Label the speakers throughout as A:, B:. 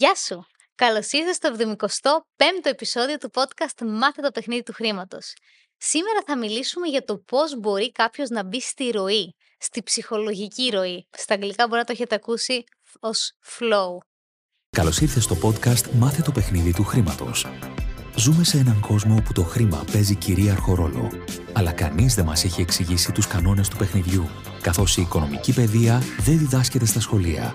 A: Γεια σου! Καλώς ήρθατε στο 75ο επεισόδιο του podcast Μάθε το παιχνίδι του χρήματος. Σήμερα θα μιλήσουμε για το πώς μπορεί κάποιος να μπει στη ροή, στη ψυχολογική ροή. Στα αγγλικά μπορεί να το έχετε ακούσει ως flow.
B: Καλώς ήρθες στο podcast Μάθε το παιχνίδι του χρήματος. Ζούμε σε έναν κόσμο όπου το χρήμα παίζει κυρίαρχο ρόλο. Αλλά κανείς δεν μας έχει εξηγήσει τους κανόνες του παιχνιδιού, καθώς η οικονομική παιδεία δεν διδάσκεται στα σχολεία.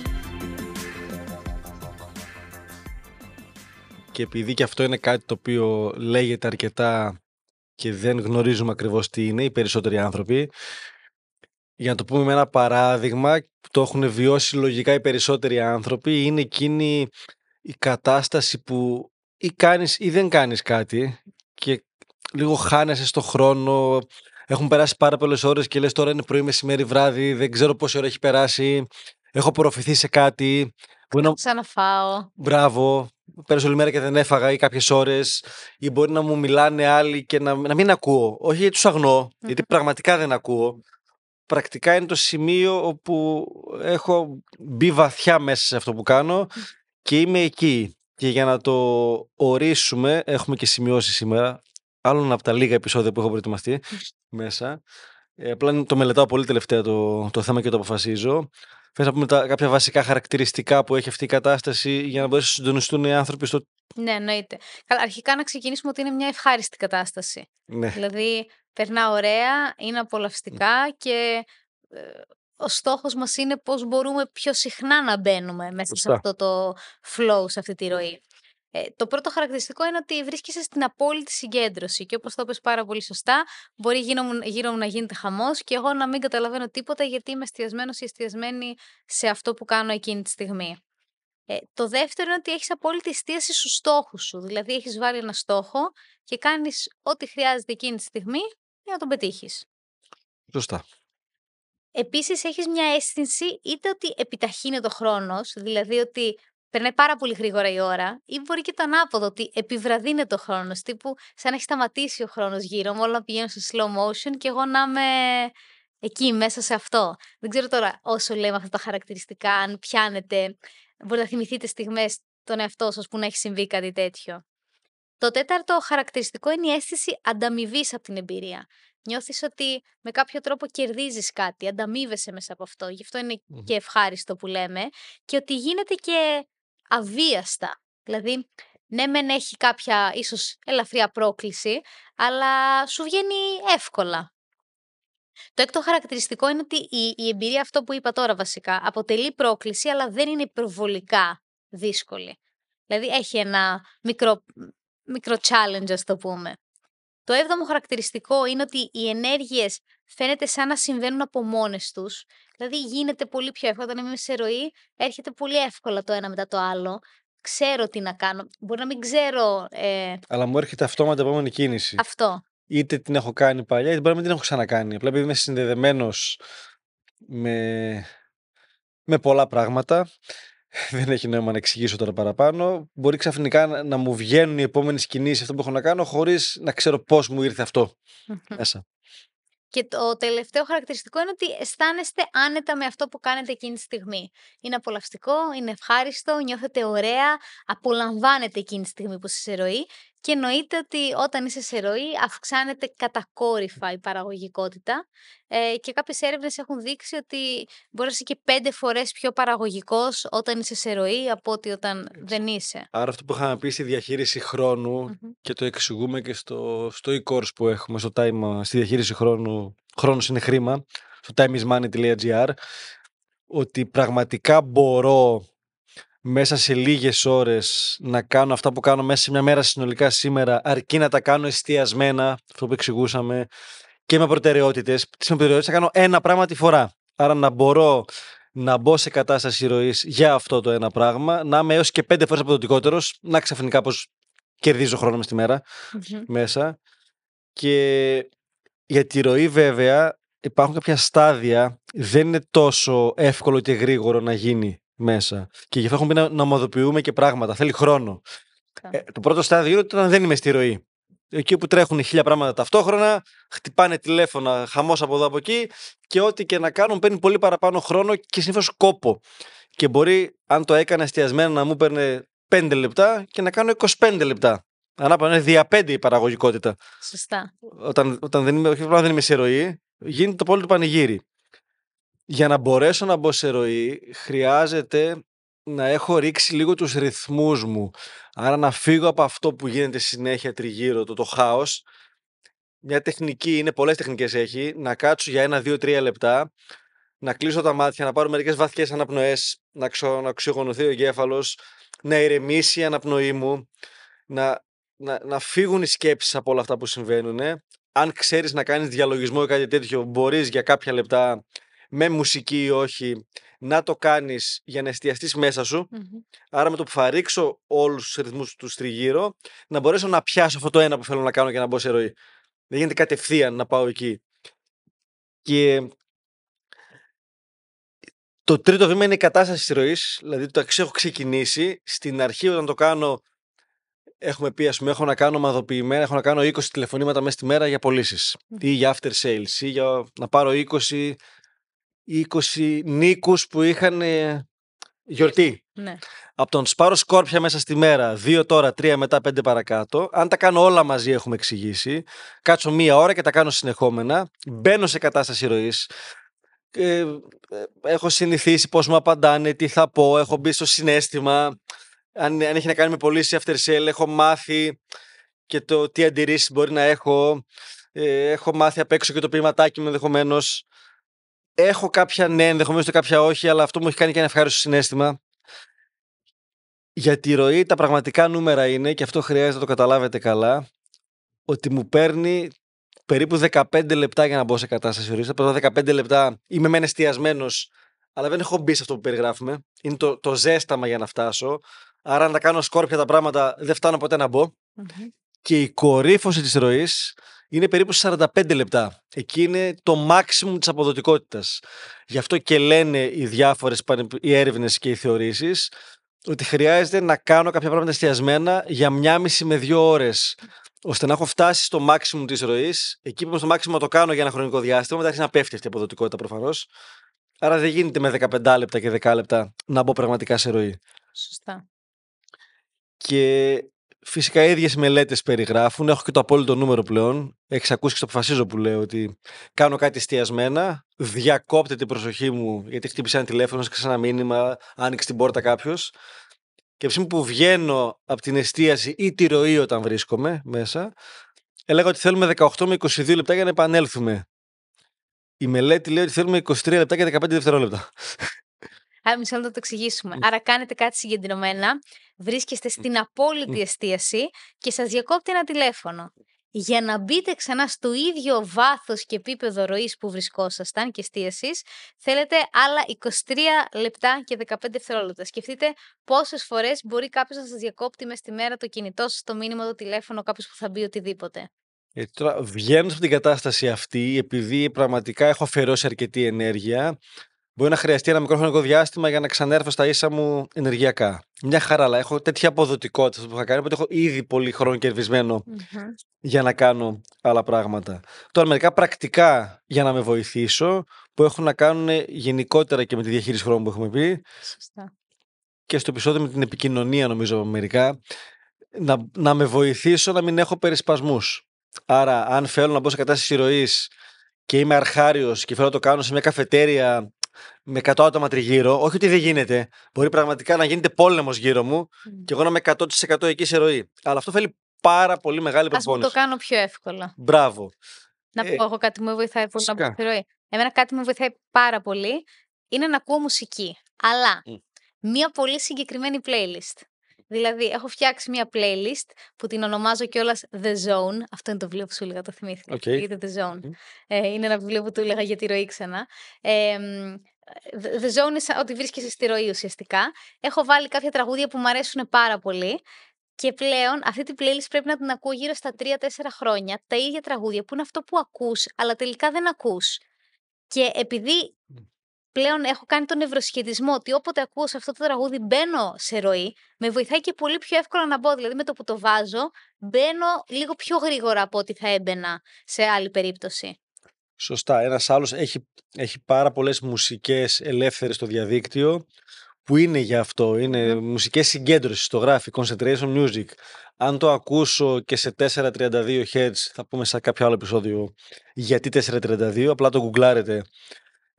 C: Και επειδή και αυτό είναι κάτι το οποίο λέγεται αρκετά και δεν γνωρίζουμε ακριβώς τι είναι οι περισσότεροι άνθρωποι, για να το πούμε με ένα παράδειγμα που το έχουν βιώσει λογικά οι περισσότεροι άνθρωποι, είναι εκείνη η κατάσταση που ή κάνεις ή δεν κάνεις κάτι και λίγο χάνεσαι στο χρόνο. Έχουν περάσει πάρα πολλές ώρες και λες τώρα είναι πρωί, μεσημέρι, βράδυ. Δεν ξέρω πόση ώρα έχει περάσει. Έχω απορροφηθεί σε κάτι.
A: Μπορεί να ξαναφάω.
C: Μπράβο. Πέρασε όλη μέρα και δεν έφαγα ή κάποιες ώρες. Ή μπορεί να μου μιλάνε άλλοι και να, να μην ακούω. Όχι γιατί τους αγνω γιατί πραγματικά δεν ακούω. Πρακτικά είναι το σημείο όπου έχω μπει βαθιά μέσα σε αυτό που κάνω και είμαι εκεί. Και για να το ορίσουμε, έχουμε και σημειώσεις σήμερα άλλον από τα λίγα επεισόδια που έχω προετοιμαστεί μέσα. Ε, απλά το μελετάω πολύ τελευταία το, το θέμα και το αποφασίζω. Θες να πούμε τα, κάποια βασικά χαρακτηριστικά που έχει αυτή η κατάσταση για να μπορέσουν να συντονιστούν οι άνθρωποι στο.
A: Ναι, εννοείται. Καλά, αρχικά να ξεκινήσουμε ότι είναι μια ευχάριστη κατάσταση.
C: Ναι.
A: Δηλαδή, περνά ωραία, είναι απολαυστικά και ε, ο στόχος μας είναι πώς μπορούμε πιο συχνά να μπαίνουμε μέσα σε αυτό το flow, σε αυτή τη ροή. Ε, το πρώτο χαρακτηριστικό είναι ότι βρίσκεσαι στην απόλυτη συγκέντρωση και όπως το είπες πάρα πολύ σωστά, μπορεί γύρω μου, γύρω μου να γίνεται χαμός και εγώ να μην καταλαβαίνω τίποτα γιατί είμαι εστιασμένος ή εστιασμένη σε αυτό που κάνω εκείνη τη στιγμή. Ε, το δεύτερο είναι ότι έχεις απόλυτη εστίαση στους στόχους σου, δηλαδή έχεις βάλει ένα στόχο και κάνεις ό,τι χρειάζεται εκείνη τη στιγμή για να τον πετύχεις.
C: Σωστά.
A: Επίσης έχεις μια αίσθηση είτε ότι επιταχύνεται ο χρόνος, δηλαδή ότι περνάει πάρα πολύ γρήγορα η ώρα, ή μπορεί και το ανάποδο, ότι επιβραδύνεται ο χρόνος. Τύπου σαν να έχει σταματήσει ο χρόνος γύρω μου, όλα να πηγαίνουν σε slow motion και εγώ να είμαι εκεί μέσα σε αυτό. Δεν ξέρω τώρα όσο λέμε αυτά τα χαρακτηριστικά, αν πιάνετε, μπορείτε να θυμηθείτε στιγμές τον εαυτό σας που να έχει συμβεί κάτι τέτοιο. Το τέταρτο χαρακτηριστικό είναι η αίσθηση ανταμοιβής από την εμπειρία. Νιώθεις ότι με κάποιο τρόπο κερδίζεις κάτι, ανταμείβεσαι μέσα από αυτό. Γι' αυτό και ευχάριστο που λέμε. Και ότι γίνεται και αβίαστα. Δηλαδή, ναι, μεν έχει κάποια ίσως ελαφριά πρόκληση, αλλά σου βγαίνει εύκολα. Το έκτο χαρακτηριστικό είναι ότι η, η εμπειρία αυτό που είπα τώρα βασικά αποτελεί πρόκληση, αλλά δεν είναι υπερβολικά δύσκολη. Δηλαδή έχει ένα μικρό, μικρό challenge, ας το πούμε. Το έβδομο χαρακτηριστικό είναι ότι οι ενέργειες φαίνεται σαν να συμβαίνουν από μόνες τους. Δηλαδή γίνεται πολύ πιο εύκολα. Όταν είμαι σε ροή, έρχεται πολύ εύκολα το ένα μετά το άλλο. Ξέρω τι να κάνω. Μπορεί να μην ξέρω. Ε...
C: Αλλά μου έρχεται αυτόματα επόμενη κίνηση.
A: Αυτό.
C: Είτε την έχω κάνει παλιά, είτε μπορεί να μην την έχω ξανακάνει. Απλά επειδή είμαι συνδεδεμένος με, με πολλά πράγματα, δεν έχει νόημα να εξηγήσω τώρα παραπάνω. Μπορεί ξαφνικά να μου βγαίνουν οι επόμενες κινήσεις αυτό που έχω να κάνω, χωρίς να ξέρω πώς μου ήρθε αυτό μέσα.
A: Και το τελευταίο χαρακτηριστικό είναι ότι αισθάνεστε άνετα με αυτό που κάνετε εκείνη τη στιγμή. Είναι απολαυστικό, είναι ευχάριστο, νιώθετε ωραία, απολαμβάνετε εκείνη τη στιγμή που είσαι σε ροή και εννοείται ότι όταν είσαι σε ροή αυξάνεται κατακόρυφα η παραγωγικότητα. Ε, και κάποιες έρευνες έχουν δείξει ότι μπορεί να είσαι και πέντε φορές πιο παραγωγικός όταν είσαι σε ροή από ότι όταν δεν είσαι.
C: Άρα αυτό που είχαμε πει στη διαχείριση και το εξηγούμε και στο, στο e-course που έχουμε στο time, στη διαχείριση χρόνου, χρόνος είναι χρήμα, στο timeismoney.gr ότι πραγματικά μπορώ μέσα σε λίγες ώρες να κάνω αυτά που κάνω μέσα σε μια μέρα συνολικά σήμερα αρκεί να τα κάνω εστιασμένα, αυτό που εξηγούσαμε, και με προτεραιότητες. Τις με προτεραιότητες θα κάνω ένα πράγμα τη φορά. Άρα να μπορώ να μπω σε κατάσταση ροής για αυτό το ένα πράγμα, να είμαι έως και πέντε φορές αποδοτικότερος, να ξαφνικά πως κερδίζω χρόνο μες στη μέρα
A: Μμμ.
C: μέσα. Και για τη ροή βέβαια υπάρχουν κάποια στάδια, δεν είναι τόσο εύκολο και γρήγορο να γίνει μέσα. Και γι' αυτό έχουμε πει να, να ομοδοποιούμε και πράγματα. Θέλει χρόνο.
A: Κα-
C: Ε, το πρώτο στάδιο είναι όταν δεν είμαι στη ροή. Εκεί που τρέχουν χίλια πράγματα ταυτόχρονα, χτυπάνε τηλέφωνα, χαμός από εδώ από εκεί και ό,τι και να κάνουν παίρνει πολύ παραπάνω χρόνο και συνήθως κόπο. Και μπορεί, αν το έκανα εστιασμένα, να μου παίρνει 5 λεπτά και να κάνω 25 λεπτά. Ανάπανα είναι δια 5 η παραγωγικότητα.
A: Σωστά.
C: Όταν, όταν δεν, είμαι, όχι απλά δεν είμαι σε ροή, γίνεται το πολύ του πανηγύρι. Για να μπορέσω να μπω σε ροή, χρειάζεται να έχω ρίξει λίγο τους ρυθμούς μου. Άρα να φύγω από αυτό που γίνεται συνέχεια τριγύρω, το, το χάος. Μια τεχνική, είναι πολλές τεχνικές έχει, να κάτσω για ένα, δύο, τρία λεπτά, να κλείσω τα μάτια, να πάρω μερικές βαθιές αναπνοές, να, ξο, να οξυγονωθεί ο εγκέφαλος, να ηρεμήσει η αναπνοή μου, να, να, να φύγουν οι σκέψεις από όλα αυτά που συμβαίνουν. Αν ξέρεις να κάνεις διαλογισμό ή κάτι τέτοιο, μπορείς για κάποια λεπτά, με μουσική ή όχι, να το κάνεις για να εστιαστείς μέσα σου.
A: Μμμ.
C: Άρα με το που θα ρίξω όλους τους ρυθμούς τους τριγύρω, να μπορέσω να πιάσω αυτό το ένα που θέλω να κάνω και να μπω σε ροή. Δεν γίνεται κατευθείαν να πάω εκεί. Και το τρίτο βήμα είναι η κατάσταση της ροής, δηλαδή το εξή έχω ξεκινήσει. Στην αρχή όταν το κάνω, έχουμε πει ας πούμε, έχω να κάνω ομαδοποιημένα, έχω να κάνω 20 τηλεφωνήματα μέσα στη μέρα για πωλήσεις
A: Μμμ.
C: ή για after sales ή για να πάρω 20, 20 νίκους που είχαν ε, γιορτή.
A: Ναι.
C: Από τον σπάρω σκόρπια μέσα στη μέρα, δύο τώρα, τρία μετά, πέντε παρακάτω. Αν τα κάνω όλα μαζί, έχουμε εξηγήσει. Κάτσω μία ώρα και τα κάνω συνεχόμενα. Μπαίνω σε κατάσταση ροής. Ε, ε, έχω συνηθίσει πώς μου απαντάνε, τι θα πω, έχω μπει στο συνέστημα. Αν, αν έχει να κάνει με πωλήσει after sale, έχω μάθει και το τι αντιρρήσεις μπορεί να έχω. Ε, έχω μάθει απ' έξω και το ποιηματάκι μου ενδεχομένως. Έχω κάποια ναι, ενδεχομένως και κάποια όχι, αλλά αυτό μου έχει κάνει και ένα ευχάριστο συνέστημα. Για τη ροή τα πραγματικά νούμερα είναι, και αυτό χρειάζεται να το καταλάβετε καλά, ότι μου παίρνει περίπου 15 λεπτά για να μπω σε κατάσταση ροής. Από τα 15 λεπτά είμαι μεν εστιασμένος, αλλά δεν έχω μπει σε αυτό που περιγράφουμε. Είναι το, το ζέσταμα για να φτάσω. Άρα, αν τα κάνω σκόρπια τα πράγματα, δεν φτάνω ποτέ να μπω.
A: Μμμ.
C: Και η κορύφωση της ροής είναι περίπου 45 λεπτά. Εκεί είναι το maximum της αποδοτικότητας. Γι' αυτό και λένε οι διάφορες πανεπι- οι έρευνες και οι θεωρήσεις ότι χρειάζεται να κάνω κάποια πράγματα εστιασμένα για μια μισή με δύο ώρες ώστε να έχω φτάσει στο maximum της ροής. Εκεί που είμαι στο maximum να το κάνω για ένα χρονικό διάστημα, μετά αρχίζει να πέφτει αυτή η αποδοτικότητα προφανώς. Άρα δεν γίνεται με 15 λεπτά και 10 λεπτά να μπω πραγματικά σε ροή.
A: Σωστά.
C: Και φυσικά οι ίδιες μελέτες περιγράφουν. Έχω και το απόλυτο νούμερο πλέον. Έχεις ακούσει και το αποφασίζω που λέω ότι κάνω κάτι εστιασμένα. Διακόπτε την προσοχή μου γιατί χτύπησε ένα τηλέφωνο, έσκασε ένα μήνυμα, άνοιξε την πόρτα κάποιος. Και από τη στιγμή που βγαίνω από την εστίαση ή τη ροή όταν βρίσκομαι μέσα, έλεγα ότι θέλουμε 18 με 22 λεπτά για να επανέλθουμε. Η μελέτη λέει ότι θέλουμε 23 λεπτά και 15 δευτερόλεπτα.
A: Άρα, μισό λεπτό να το εξηγήσουμε. Άρα, κάνετε κάτι συγκεντρωμένα, βρίσκεστε στην απόλυτη εστίαση και σας διακόπτει ένα τηλέφωνο. Για να μπείτε ξανά στο ίδιο βάθος και επίπεδο ροής που βρισκόσασταν και εστίασης, θέλετε άλλα 23 λεπτά και 15 δευτερόλεπτα. Σκεφτείτε πόσες φορές μπορεί κάποιος να σας διακόπτει μες στη μέρα το κινητό σας, το μήνυμα, το τηλέφωνο, κάποιος που θα μπει οτιδήποτε.
C: Γιατί τώρα βγαίνοντα από την κατάσταση αυτή, επειδή πραγματικά έχω αφιερώσει αρκετή ενέργεια, μπορεί να χρειαστεί ένα μικρό χρονικό διάστημα για να ξανέρθω στα ίσα μου ενεργειακά. Μια χαρά, αλλά έχω τέτοια αποδοτικότητα που θα κάνει, οπότε έχω ήδη πολύ χρόνο κερδισμένο
A: Μμμ.
C: για να κάνω άλλα πράγματα. Τώρα, μερικά πρακτικά για να με βοηθήσω, που έχουν να κάνουν γενικότερα και με τη διαχείριση χρόνου που έχουμε πει,
A: Σωστά.
C: και στο επεισόδιο με την επικοινωνία, νομίζω, μερικά, να, να με βοηθήσω να μην έχω περισπασμούς. Άρα, αν θέλω να μπω σε κατάσταση ροής και είμαι αρχάριος και θέλω να το κάνω σε μια καφετέρια με 100 άτομα τριγύρω, όχι ότι δεν γίνεται. Μπορεί πραγματικά να γίνεται πόλεμος γύρω μου
A: Μμ.
C: και εγώ να είμαι 100% εκεί σε ροή. Αλλά αυτό θέλει πάρα πολύ μεγάλη
A: Ας μου το
C: προπόνηση.
A: κάνω πιο εύκολο.
C: Μπράβο.
A: Να
C: Ε,
A: πω εγώ κάτι που με βοηθάει πολύ να μπω
C: φυσικά.
A: στη ροή. Εμένα κάτι που με βοηθάει πάρα πολύ είναι να ακούω μουσική. Αλλά
C: Μμ.
A: μία πολύ συγκεκριμένη playlist. Δηλαδή, έχω φτιάξει μία playlist που την ονομάζω κιόλας The Zone. Αυτό είναι το βιβλίο που σου έλεγα, το θυμήθηκα.
C: Οκ.
A: Λέγεται The Zone.
C: Μμ.
A: Ε, είναι ένα βιβλίο που του έλεγα για τη ροή ξανά. Ε, μ, The- The Zone είναι σαν ότι βρίσκεσαι στη ροή ουσιαστικά. Έχω βάλει κάποια τραγούδια που μου αρέσουν πάρα πολύ. Και πλέον αυτή την playlist πρέπει να την ακούω γύρω στα 3-4 χρόνια, τα ίδια τραγούδια που είναι αυτό που ακούς, αλλά τελικά δεν ακούς. Και επειδή πλέον έχω κάνει τον ευρωσχετισμό ότι όποτε ακούω σε αυτό το τραγούδι μπαίνω σε ροή, με βοηθάει και πολύ πιο εύκολα να μπω. Δηλαδή με το που το βάζω, μπαίνω λίγο πιο γρήγορα από ό,τι θα έμπαινα σε άλλη περίπτωση.
C: Σωστά. Ένας άλλος έχει, έχει πάρα πολλές μουσικές ελεύθερες στο διαδίκτυο που είναι για αυτό. Είναι μουσικές συγκέντρωσης, το γράφει, concentration music. Αν το ακούσω και σε 432 Hz, θα πούμε σε κάποιο άλλο επεισόδιο γιατί 432, απλά το γκουγκλάρετε,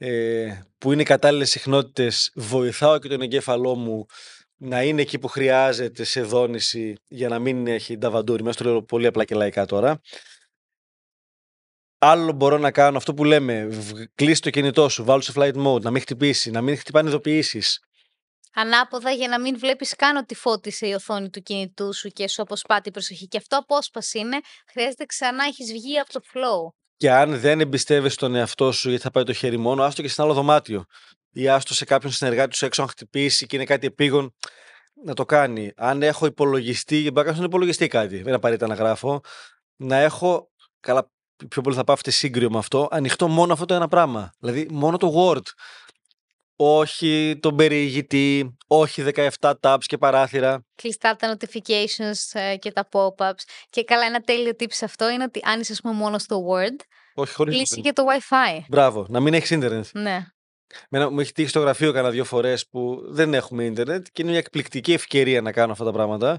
C: ε, που είναι οι κατάλληλες συχνότητες, βοηθάω και τον εγκέφαλό μου να είναι εκεί που χρειάζεται σε δόνηση για να μην έχει νταβαντούρι. Μέσα το λέω πολύ απλά και λαϊκά τώρα. Άλλο μπορώ να κάνω αυτό που λέμε, κλείσει το κινητό σου, βάλω σε flight mode, να μην χτυπήσει, να μην χτυπάνε ειδοποιήσεις.
A: Ανάποδα για να μην βλέπεις καν ότι φώτισε η οθόνη του κινητού σου και σου αποσπά την προσοχή. Και αυτό απόσπαση είναι, χρειάζεται ξανά έχεις βγει από το flow.
C: Και αν δεν εμπιστεύεσαι τον εαυτό σου γιατί θα πάει το χέρι μόνο, άστο και σε ένα άλλο δωμάτιο. Ή άστο σε κάποιον συνεργάτη σου έξω να χτυπήσει και είναι κάτι επίγον να το κάνει. Αν έχω υπολογιστή, μπορεί να κάνω στον υπολογιστή κάτι, δεν απαραίτητα να γράφω, να έχω. Καλά, πιο πολύ θα πάω αυτή σύγκριο με αυτό. Ανοιχτό μόνο αυτό το ένα πράγμα. Δηλαδή, μόνο το Word. Όχι τον περιηγητή, όχι 17 tabs και παράθυρα.
A: Κλειστά τα notifications ε, και τα pop-ups. Και καλά, ένα τέλειο tip σε αυτό είναι ότι αν είσαι, πούμε, μόνος στο Word,
C: όχι, χωρίς
A: κλείσει και το Wi-Fi.
C: Μπράβο, να μην έχεις ίντερνετ.
A: Ναι.
C: Μένα, μου έχει τύχει στο γραφείο κανένα δύο φορές που δεν έχουμε ίντερνετ και είναι μια εκπληκτική ευκαιρία να κάνω αυτά τα πράγματα.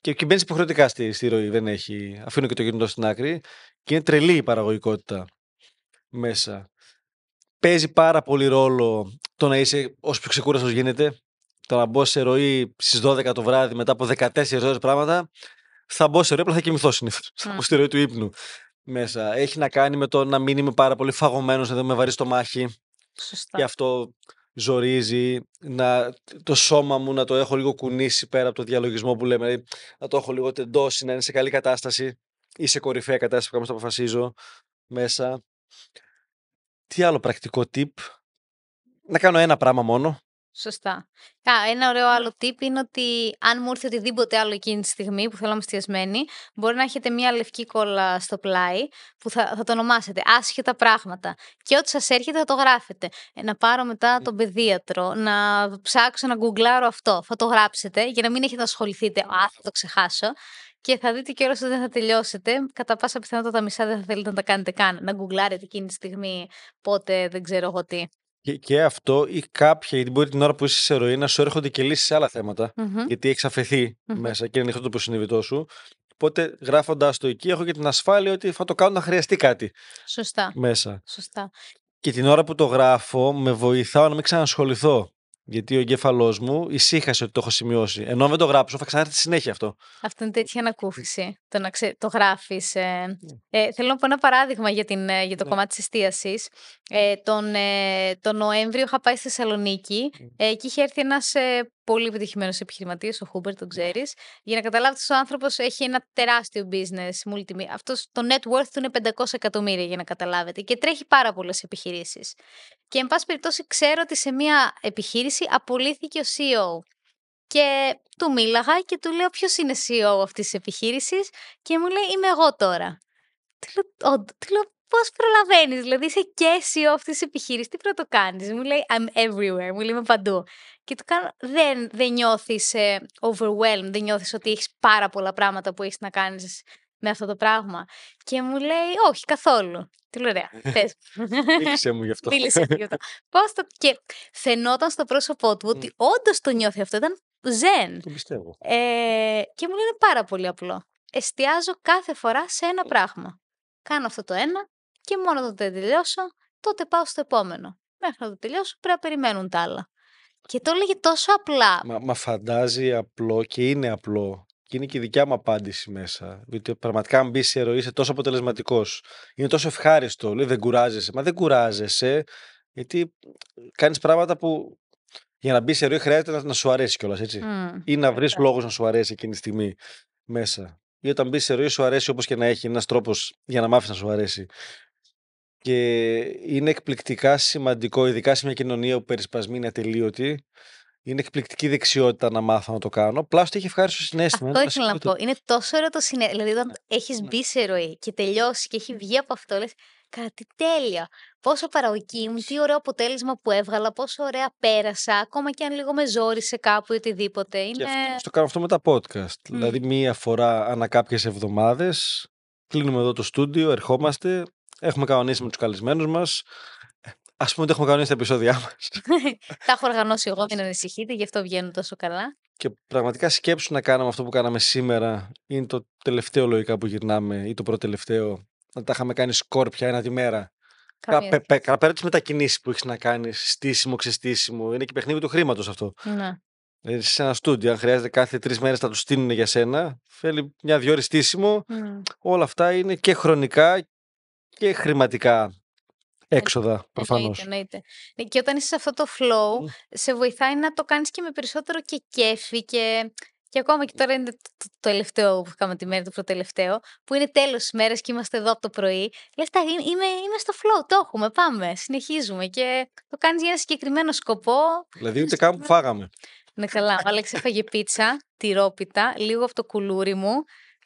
C: Και, και μπαίνεις υποχρεωτικά στη, στη ροή. Δεν έχει. Αφήνω και το κινητό στην άκρη. Και είναι τρελή η παραγωγικότητα μέσα. Παίζει πάρα πολύ ρόλο το να είσαι όσο πιο ξεκούραστος γίνεται. Το να μπω σε ροή στις 12 το βράδυ μετά από 14 ώρες πράγματα. Θα μπω σε ροή, απλά θα κοιμηθώ συνήθως. Θα μπω στη ροή του ύπνου μέσα. Έχει να κάνει με το να μην είμαι πάρα πολύ φαγωμένος, να δεν με βαρύ στο μάχη.
A: Σωστά.
C: Και αυτό ζορίζει, να, το σώμα μου να το έχω λίγο κουνήσει πέρα από το διαλογισμό που λέμε, δηλαδή να το έχω λίγο τεντώσει, να είναι σε καλή κατάσταση ή σε κορυφαία κατάσταση που το αποφασίζω μέσα. Τι άλλο πρακτικό tip; Να κάνω ένα πράγμα μόνο.
A: Σωστά. ένα ωραίο άλλο tip είναι ότι αν μου έρθει οτιδήποτε άλλο εκείνη τη στιγμή που θέλω να είμαι εστιασμένη, μπορεί να έχετε μία λευκή κόλλα στο πλάι που θα, θα το ονομάσετε άσχετα πράγματα. Και ό,τι σας έρχεται θα το γράφετε. Ε, να πάρω μετά τον παιδίατρο, να ψάξω να γκουγκλάρω αυτό. Θα το γράψετε για να μην έχετε να ασχοληθείτε. Α, θα το ξεχάσω. Και θα δείτε και ότι δεν θα τελειώσετε. Κατά πάσα πιθανότητα τα μισά δεν θα θέλετε να τα κάνετε καν. Να γκουγκλάρετε εκείνη τη στιγμή πότε δεν ξέρω εγώ τι.
C: Και, και αυτό ή κάποια, γιατί μπορεί την ώρα που είσαι σε ροή να σου έρχονται και λύσεις σε άλλα θέματα.
A: Μμμ.
C: Γιατί έχεις αφαιθεί
A: Μμμ.
C: μέσα και είναι ανοιχτό το προσυνειδητό σου. Οπότε γράφοντα το εκεί, έχω και την ασφάλεια ότι θα το κάνω να χρειαστεί κάτι
A: Σωστά.
C: μέσα.
A: Σωστά.
C: Και την ώρα που το γράφω, με βοηθάω να μην ξανασχοληθώ. Γιατί ο εγκέφαλός μου ησύχασε ότι το έχω σημειώσει. Ενώ αν δεν το γράψω, θα ξανάρθει στη συνέχεια αυτό.
A: Αυτό είναι τέτοια ανακούφιση. Το να ξε... το γράφεις. Ε... Ε, θέλω να πω ένα παράδειγμα για, την, ε, για το
C: Ναι.
A: κομμάτι της εστίασης. Ε, τον, ε, τον Νοέμβριο είχα πάει στη Θεσσαλονίκη ε, και είχε έρθει ένας ε, πολύ επιτυχημένος επιχειρηματίας, ο Χούμπερ, τον ξέρεις. Για να καταλάβετε, ο άνθρωπος έχει ένα τεράστιο business. Multimedia. Αυτός, το net worth του είναι 500 εκατομμύρια, για να καταλάβετε. Και τρέχει πάρα πολλές επιχειρήσεις. Και, εν πάση περιπτώσει, ξέρω ότι σε μια επιχείρηση απολύθηκε ο CEO. Και του μίλαγα και του λέω ποιος είναι CEO αυτής της επιχείρησης; και μου λέει Είμαι εγώ τώρα. Του λέω, «Όντω», του λέω Πώς προλαβαίνεις, δηλαδή είσαι και CEO αυτής της επιχείρησης, τι πρέπει να το κάνεις; Μου λέει I'm everywhere, μου λέει Είμαι παντού. Και του κάνω Δεν, δεν νιώθεις overwhelmed, δεν νιώθεις ότι έχεις πάρα πολλά πράγματα που έχεις να κάνεις με αυτό το πράγμα. Και μου λέει Όχι, καθόλου. Του λέω Ωραία, πες μου».
C: Μίλησε μου γι' αυτό.
A: Μίλησε μου γι' αυτό. Πώς το... Και φαινόταν στο πρόσωπό του ότι όντως το νιώθει αυτό. Ήταν ζεν.
C: Το πιστεύω.
A: Ε, και μου λένε πάρα πολύ απλό. Εστιάζω κάθε φορά σε ένα πράγμα. Κάνω αυτό το ένα και μόνο όταν το τελειώσω, τότε πάω στο επόμενο. Μέχρι να το τελειώσω πρέπει να περιμένουν τα άλλα. Και το έλεγε τόσο απλά.
C: Μα, μα φαντάζει απλό και είναι απλό. Και είναι και η δικιά μου απάντηση μέσα. Γιατί πραγματικά, αν μπεις σε ροή, είσαι τόσο αποτελεσματικός. Είναι τόσο ευχάριστο. Λέει δεν κουράζεσαι. Μα δεν κουράζεσαι, γιατί κάνεις πράγματα που για να μπεις σε ροή χρειάζεται να, να σου αρέσει κιόλας, έτσι.
A: Μμ.
C: Ή να βρεις λόγους να σου αρέσει εκείνη τη στιγμή μέσα. Ή όταν μπεις σε ροή, σου αρέσει όπως και να έχει ένας τρόπος για να μάθεις να σου αρέσει. Και είναι εκπληκτικά σημαντικό, ειδικά σε μια κοινωνία που περισπασμοί είναι ατελείωτοι, είναι εκπληκτική δεξιότητα να μάθω να το κάνω. Απλά στο έχει ευχάριστο συνέστημα.
A: Αυτό
C: Είναι
A: ήθελα να
C: βασικό
A: πω. Είναι τόσο ωραίο το συνέστημα. Δηλαδή, όταν έχεις
C: Ναι.
A: μπει σε ροή και τελειώσει και έχει βγει από αυτό, λες. Καλά, τι τέλεια. Πόσο παραγωγική ήμουν, τι ωραίο αποτέλεσμα που έβγαλα, πόσο ωραία πέρασα, ακόμα και αν λίγο με ζόρισε κάπου ή οτιδήποτε.
C: Και
A: Είναι.
C: αυτό, στο κάνω αυτό με τα podcast. Δηλαδή, μία φορά ανά κάποιες εβδομάδες κλείνουμε εδώ το στούντιο, ερχόμαστε, έχουμε κανονίσει με τους καλεσμένους μας. Α πούμε ότι έχουμε κανονίσει τα επεισόδια μας.
A: Τα έχω οργανώσει εγώ, μην ανησυχείτε, γι' αυτό βγαίνουν τόσο καλά.
C: Και πραγματικά σκέψου να κάναμε αυτό που κάναμε σήμερα. Είναι το τελευταίο λογικά που γυρνάμε ή το προτελευταίο. Να τα είχαμε κάνει σκόρπια ένα τη μέρα.
A: Καμία
C: Κα- πε- πε- Καλά πέρα τις μετακινήσεις που έχεις να κάνεις, στήσιμο, ξεστήσιμο. Είναι και παιχνίδι τους χρήματο αυτό.
A: Ναι.
C: Δηλαδή, σε ένα στούντιο, αν χρειάζεται κάθε τρεις μέρες να τους στείλουν για σένα, θέλει μια-δυο ώρες στήσιμο.
A: Μμ.
C: Όλα αυτά είναι και χρονικά και χρηματικά έξοδα προφανώς.
A: Εννοείται, εννοείται. Ναι, Και όταν είσαι σε αυτό το flow,
C: Μμ.
A: σε βοηθάει να το κάνεις και με περισσότερο και κέφι και, και ακόμα και τώρα είναι το, το- το τελευταίο που κάνουμε τη μέρα, το προτελευταίο, που είναι τέλος της μέρας και είμαστε εδώ από το πρωί. Λες, «Τα, είμαι, είμαι, είμαι στο flow, το έχουμε, πάμε, συνεχίζουμε και το κάνεις για ένα συγκεκριμένο σκοπό.
C: Δηλαδή, ούτε καν που φάγαμε.
A: Ναι, καλά, ο Άλεξ έφαγε πίτσα, τυρόπιτα, λίγο από το κουλούρι μου.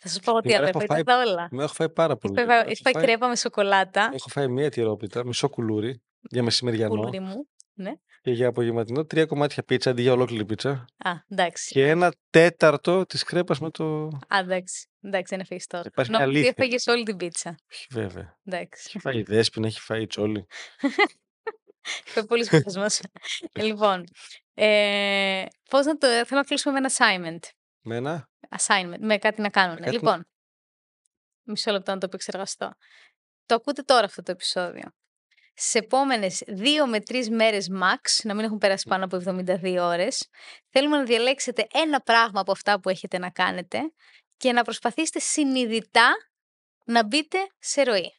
A: Θα σας πω ότι
C: Σήμερα
A: αδερφέ,
C: έχω
A: ήταν
C: φάει-
A: τα όλα.
C: Με έχω φάει πάρα πολύ.
A: Έχει φάει,
C: Έχω
A: έχει φάει
C: φάει-
A: κρέπα με σοκολάτα.
C: Έχω φάει μία τυρόπιτα, μισό κουλούρι για μεσημεριανό
A: Κουλούρι μου. Ναι.
C: και για απογευματινό τρία κομμάτια πίτσα αντί για ολόκληρη πίτσα.
A: Α, εντάξει.
C: Και ένα τέταρτο της κρέπας με το.
A: Α, εντάξει. Εντάξει, δεν έφεγε τώρα.
C: Υπάρχει μια
A: Νόμιζα ότι
C: αλήθεια.
A: έφεγε όλη την πίτσα.
C: Όχι, βέβαια.
A: Εντάξει.
C: Έχει φάει η δέσπινα, έχει φάει η τσόλη.
A: Φάει πολλοί κόσμο. λοιπόν. Ε, Πώς να το. Θέλω να κλείσουμε με ένα assignment.
C: Με ένα;
A: Assignment, με κάτι να κάνουν.
C: κάτι να-
A: Λοιπόν. Μισό λεπτό να το επεξεργαστώ. Το ακούτε τώρα αυτό το επεισόδιο. Σε επόμενες δύο με τρεις μέρες max, να μην έχουν περάσει πάνω από 72 ώρες, θέλουμε να διαλέξετε ένα πράγμα από αυτά που έχετε να κάνετε και να προσπαθήσετε συνειδητά να μπείτε σε ροή.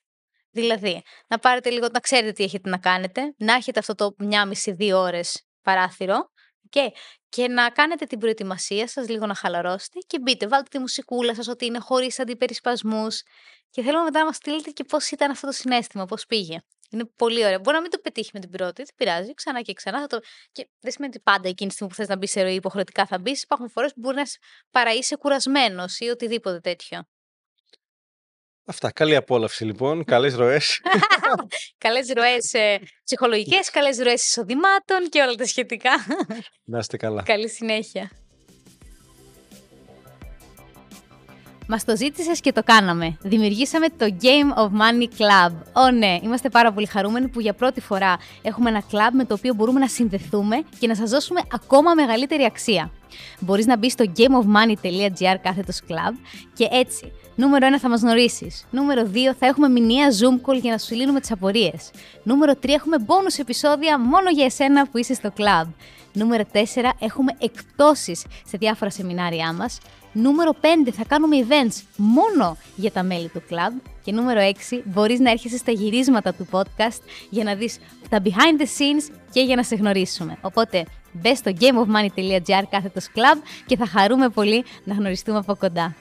A: Δηλαδή, να πάρετε λίγο, να ξέρετε τι έχετε να κάνετε, να έχετε αυτό το μια μισή-δύο ώρες παράθυρο okay, και να κάνετε την προετοιμασία σας, λίγο να χαλαρώσετε και μπείτε, βάλτε τη μουσικούλα σας ότι είναι χωρίς αντιπερισπασμούς και θέλουμε μετά να μας στείλετε και πώς ήταν αυτό το συνέστημα, πώς πήγε. Είναι πολύ ωραίο. Μπορεί να μην το πετύχει με την πρώτη, δεν πειράζει, ξανά και ξανά. Θα το... Και δεν σημαίνει ότι πάντα εκείνη τη στιγμή που θες να μπεις σε ροή υποχρεωτικά θα μπεις. Υπάρχουν φορές που μπορείς να είσαι- παρά είσαι κουρασμένος ή οτιδήποτε τέτοιο.
C: Αυτά. Καλή απόλαυση λοιπόν. Καλές ροές.
A: καλές ροές ε, ψυχολογικές, καλές ροές εισοδημάτων και όλα τα σχετικά.
C: να είστε καλά.
A: Καλή συνέχεια. Μας το ζήτησες και το κάναμε. Δημιουργήσαμε το Game of Money Club. Ω ναι, είμαστε πάρα πολύ χαρούμενοι που για πρώτη φορά έχουμε ένα club με το οποίο μπορούμε να συνδεθούμε και να σας δώσουμε ακόμα μεγαλύτερη αξία. Μπορείς να μπεις στο gameofmoney.gr κάθετος club και έτσι. Νούμερο 1 θα μας γνωρίσεις. Νούμερο 2 θα έχουμε μηνιαία Zoom call για να σου λύνουμε τις απορίες. Νούμερο 3 έχουμε bonus επεισόδια μόνο για εσένα που είσαι στο club. Νούμερο 4 έχουμε εκπτώσεις σε διάφορα σεμινάρια μας. Νούμερο 5 θα κάνουμε events μόνο για τα μέλη του club. Και νούμερο 6 μπορείς να έρχεσαι στα γυρίσματα του podcast για να δεις τα behind the scenes και για να σε γνωρίσουμε. Οπότε μπες στο gameofmoney.gr κάθετος club και θα χαρούμε πολύ να γνωριστούμε από κοντά.